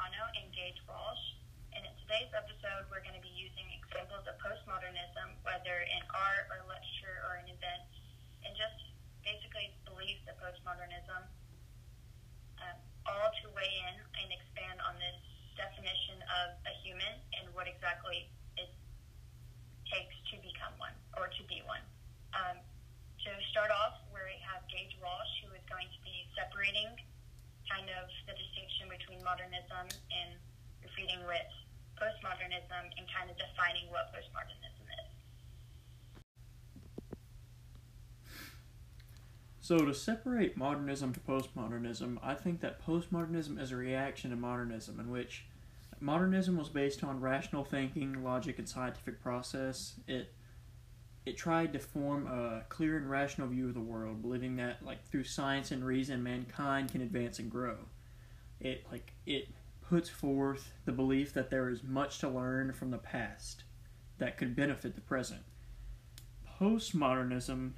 Serrano and Gage Walsh. And in today's episode, we're going to be using examples of postmodernism, whether in art or literature or in events, and just basically beliefs of postmodernism, um, all to weigh in and expand on this definition of a human and what exactly it takes to become one or to be one. Um, to start off, we have Gage Walsh, who is going to be separating kind of the modernism and refuting with postmodernism and kind of defining what postmodernism is. So, to separate modernism to postmodernism, I think that postmodernism is a reaction to modernism, in which modernism was based on rational thinking, logic, and scientific process. It it tried to form a clear and rational view of the world, believing that like through science and reason mankind can advance and grow. It like it puts forth the belief that there is much to learn from the past that could benefit the present. Postmodernism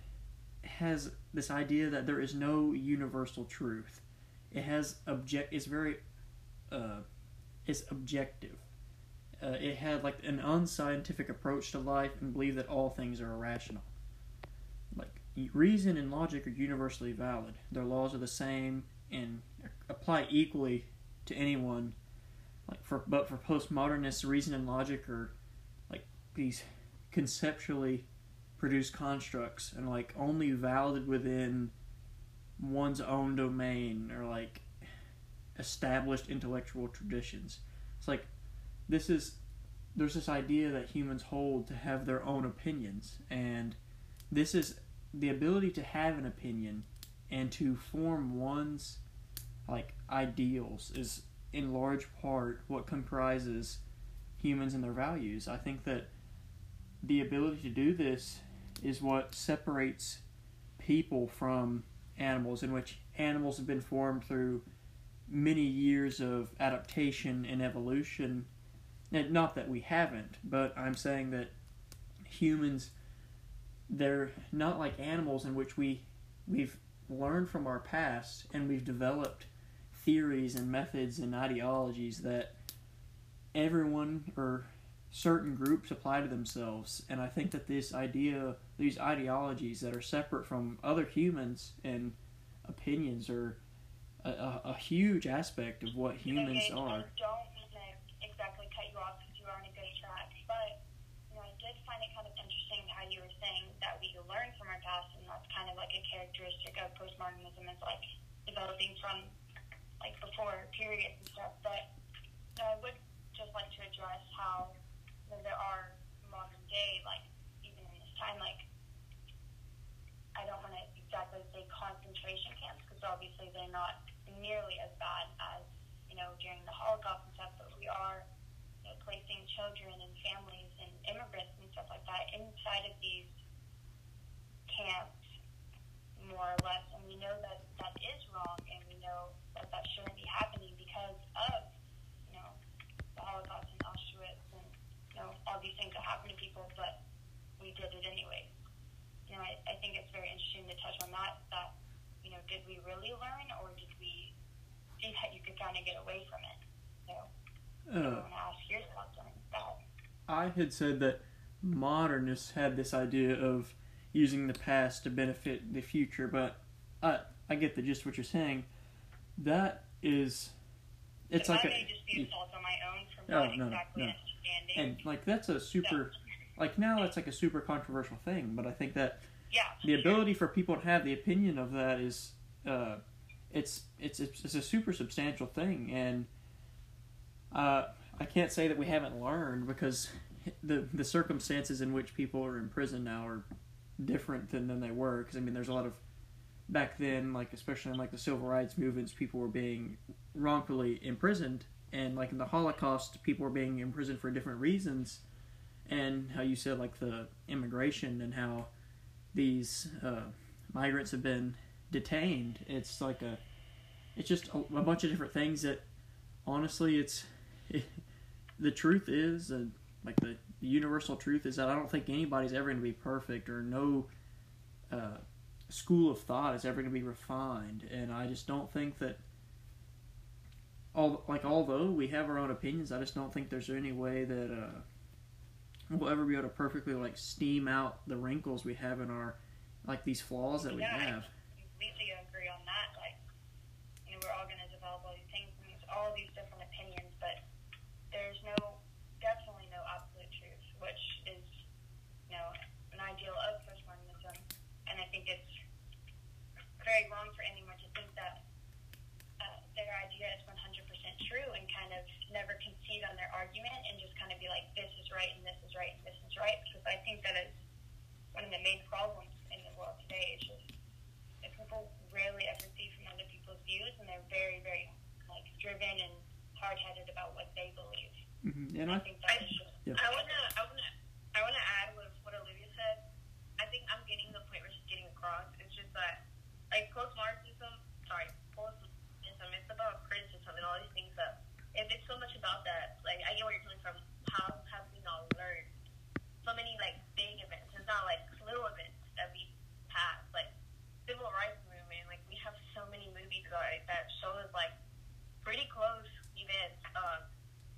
has this idea that there is no universal truth. It has object is very uh, is objective uh, it had like an unscientific approach to life and believed that all things are irrational. Like reason and logic are universally valid. Their laws are the same and apply equally to anyone. Like for but for postmodernists, reason and logic are like these conceptually produced constructs and like only valid within one's own domain or like established intellectual traditions. It's like this is there's this idea that humans hold to have their own opinions and this is the ability to have an opinion and to form one's like ideals is in large part what comprises humans and their values. I think that the ability to do this is what separates people from animals in which animals have been formed through many years of adaptation and evolution And not that we haven't, but I'm saying that humans, they're not like animals in which we we've learned from our past and we've developed theories and methods and ideologies that everyone or certain groups apply to themselves. And I think that this idea, these ideologies that are separate from other humans and opinions are a, a, a huge aspect of what humans okay, are. Don't exactly cut you off because you are on a good track. But you know, I did find it kind of interesting how you were saying that we learn from our past, and that's kind of like a characteristic of postmodernism is like developing from like before periods and stuff. But I would just like to address how you know, there are modern day, like even in this time, like I don't want to exactly say concentration camps because obviously they're not nearly as bad as you know during the Holocaust and stuff, but we are placing children and families and immigrants and stuff like that inside of these camps, more or less. And we know that that is wrong, and we know that that shouldn't be happening because of, you know, the Holocaust and Auschwitz and, you know, all these things that happen to people, but we did it anyway. You know, I, I think it's very interesting to touch on that, that, you know, did we really learn or did we see that you could kind of get away from it? So, uh, I had said that modernists had this idea of using the past to benefit the future, but I I get the gist of what you're saying. That is, it's like a. Just be on my own from oh, no, exactly no. And like that's a super, like now that's like a super controversial thing, but I think that yeah, the ability for people to have the opinion of that is, uh, it's it's it's, a super substantial thing, and uh, I can't say that we haven't learned because the the circumstances in which people are in prison now are different than, than they were. Because I mean, there's a lot of back then, like especially in like the civil rights movements, people were being wrongfully imprisoned, and like in the Holocaust, people were being imprisoned for different reasons. And how you said like the immigration and how these uh, migrants have been detained. It's like a, it's just a, a bunch of different things that, honestly, it's the truth is, uh, like the, the, universal truth is that I don't think anybody's ever going to be perfect, or no uh, school of thought is ever going to be refined, and I just don't think that all like although we have our own opinions, I just don't think there's any way that uh, we'll ever be able to perfectly like steam out the wrinkles we have in our like these flaws that we have. completely agree on that. Like, you know, we're all going to develop all these things and there's all these different opinions, but there's no, definitely no absolute truth, which is, you know, an ideal of postmodernism. And I think it's very wrong for anyone to think that uh, their idea is 100% true and kind of never concede on their argument and just kind of be like, this is right and this is right and this is right. Because I think that is one of the main problems in the world today. Is just that people rarely ever see from other people's views, and they're very, very driven and hard-headed about what they believe. hmm And I I think that is just Yeah. I wanna, I wanna, I wanna add with what Olivia said. I think I'm getting the point where she's getting across. It's just that, like postmodernism, sorry, postmodernism, it's about criticism and all these things that. If it's so much about that, like I get where you're coming from. How have we not learned so many like big events? It's not like little events that we pass, like civil rights movement. Like we have so many movies like, that show us like pretty close events, uh,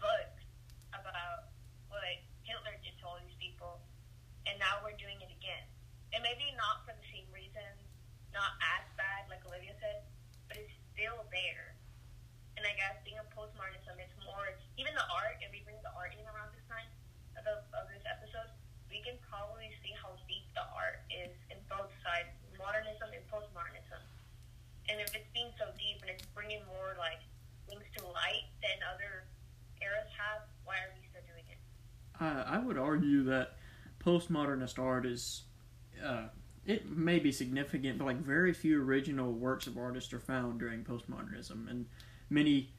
books about what Hitler did to all these people, and now we're doing it again. And maybe not for the same reasons, not as bad, like Olivia said, but it's still there. And I guess being a postmodernism, it's more, even the art, if we bring the art in around this time of, of this episode, we can probably see how deep the art is in both sides, modernism and postmodernism. And if it's being so deep and it's bringing more, like, things to light than other eras have, why are we still doing it? I, I would argue that postmodernist art is uh, it may be significant, but like very few original works of artists are found during postmodernism, and many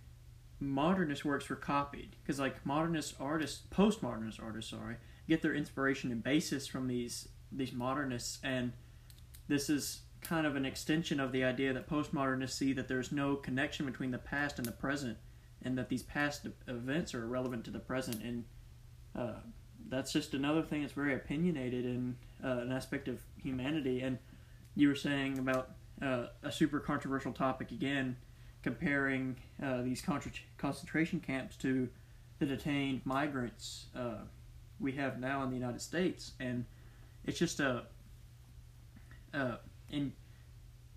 modernist works were copied because like modernist artists, postmodernist artists, sorry, get their inspiration and basis from these these modernists, and this is kind of an extension of the idea that postmodernists see that there's no connection between the past and the present, and that these past events are irrelevant to the present, and uh, that's just another thing that's very opinionated in uh, an aspect of humanity. And you were saying about uh, a super controversial topic again, comparing uh, these contra- concentration camps to the detained migrants uh, we have now in the United States, and it's just a. Uh, and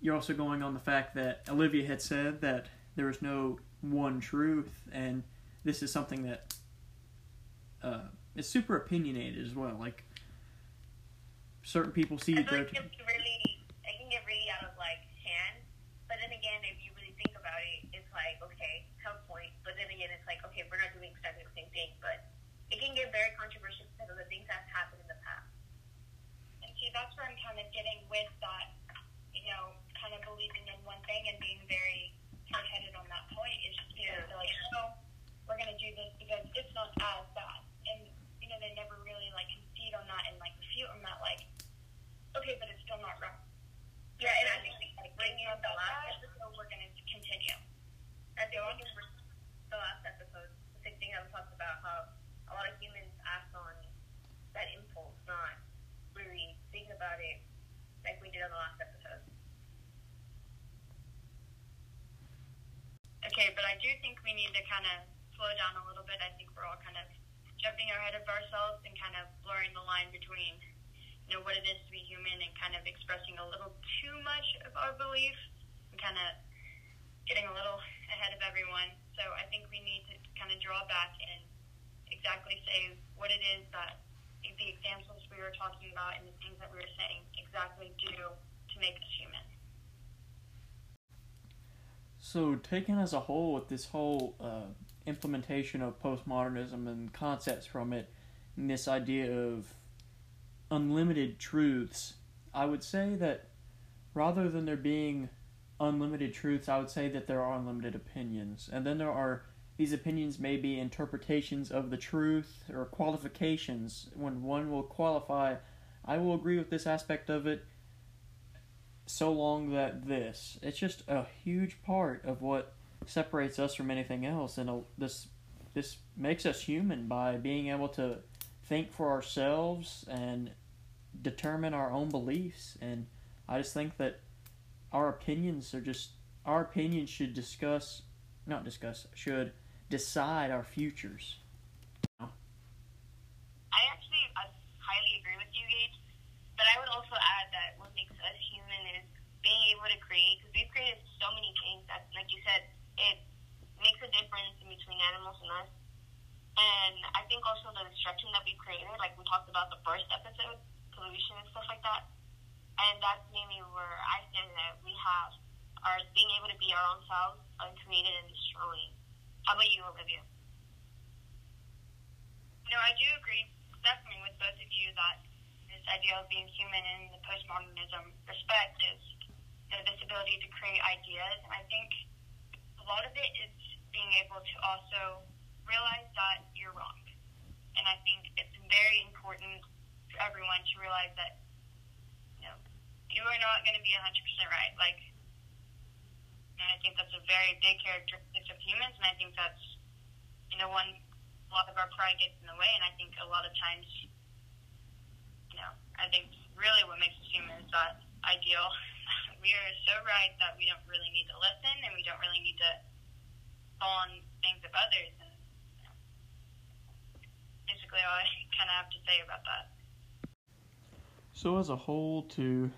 you're also going on the fact that Olivia had said that there is no one truth, and this is something that uh, is super opinionated as well. Like certain people see I it feel there. like it can be really, it can get really out of like hand. But then again, if you really think about it, it's like okay, have a point. But then again, it's like okay, we're not doing exactly the same thing. But it can get very controversial because of the things that happened in the past. And see, that's where I'm kind of getting with that, you know, kind of believing in one thing and being very hard-headed on that point is just because Yeah. they're like, no, we're going to do this because it's not as bad. And, you know, they never really, like, concede on that and, like, refute on that, like, okay, but it's still not right. Yeah, and I think like, bringing it's up the not last that bad, episode, so we're going to continue. I think we can bring the last episode, the same thing that we talked about how a lot of humans act on that impulse, not really think about it like we did on the last episode. Okay, but I do think we need to kind of slow down a little bit. I think we're all kind of jumping ahead of ourselves and kind of blurring the line between, you know, what it is to be human and kind of expressing a little too much of our belief and kind of getting a little ahead of everyone. So I think we need to kind of draw back and exactly say what it is that the examples we were talking about and the things that we were saying exactly do to make us human. So, taken as a whole, with this whole uh, implementation of postmodernism and concepts from it, and this idea of unlimited truths, I would say that rather than there being unlimited truths, I would say that there are unlimited opinions. And then there are these opinions may be interpretations of the truth or qualifications. When one will qualify, I will agree with this aspect of it so long that this. It's just a huge part of what separates us from anything else, and this this makes us human by being able to think for ourselves and determine our own beliefs. And I just think that our opinions are just our opinions should discuss not discuss, should decide our futures. I actually I highly agree with you, Gage. But I would also add that what makes us human is being able to create, because we've created so many things that, like you said, it makes a difference in between animals and us. And I think also the destruction that we created, like we talked about the first episode, pollution and stuff like that. And that's mainly where I stand that we have our being able to be our own selves, uncreated and destroying. How about you, Olivia? No, I do agree definitely with both of you that idea of being human in the postmodernism respect is you know, this ability to create ideas. And I think a lot of it is being able to also realize that you're wrong. And I think it's very important for everyone to realize that, you know, you are not going to be 100% right. Like, and I think that's a very big characteristic of humans, and I think that's, you know, one, a lot of our pride gets in the way, and I think a lot of times, I think really what makes us human is that ideal. we are so right that we don't really need to listen, and we don't really need to fall on things of others. And basically, all I kind of have to say about that. So, as a whole, to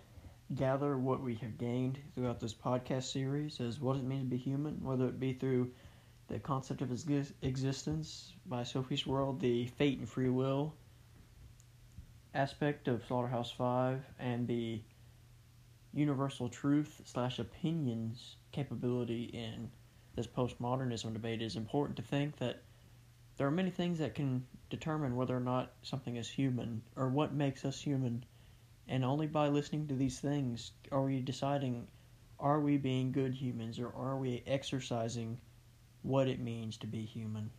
gather what we have gained throughout this podcast series is what it means to be human, whether it be through the concept of exis- existence by Sophie's World, the fate and free will aspect of Slaughterhouse Five, and the universal truth slash opinions capability in this postmodernism debate is important to think that there are many things that can determine whether or not something is human or what makes us human. And only by listening to these things are we deciding are we being good humans or are we exercising what it means to be human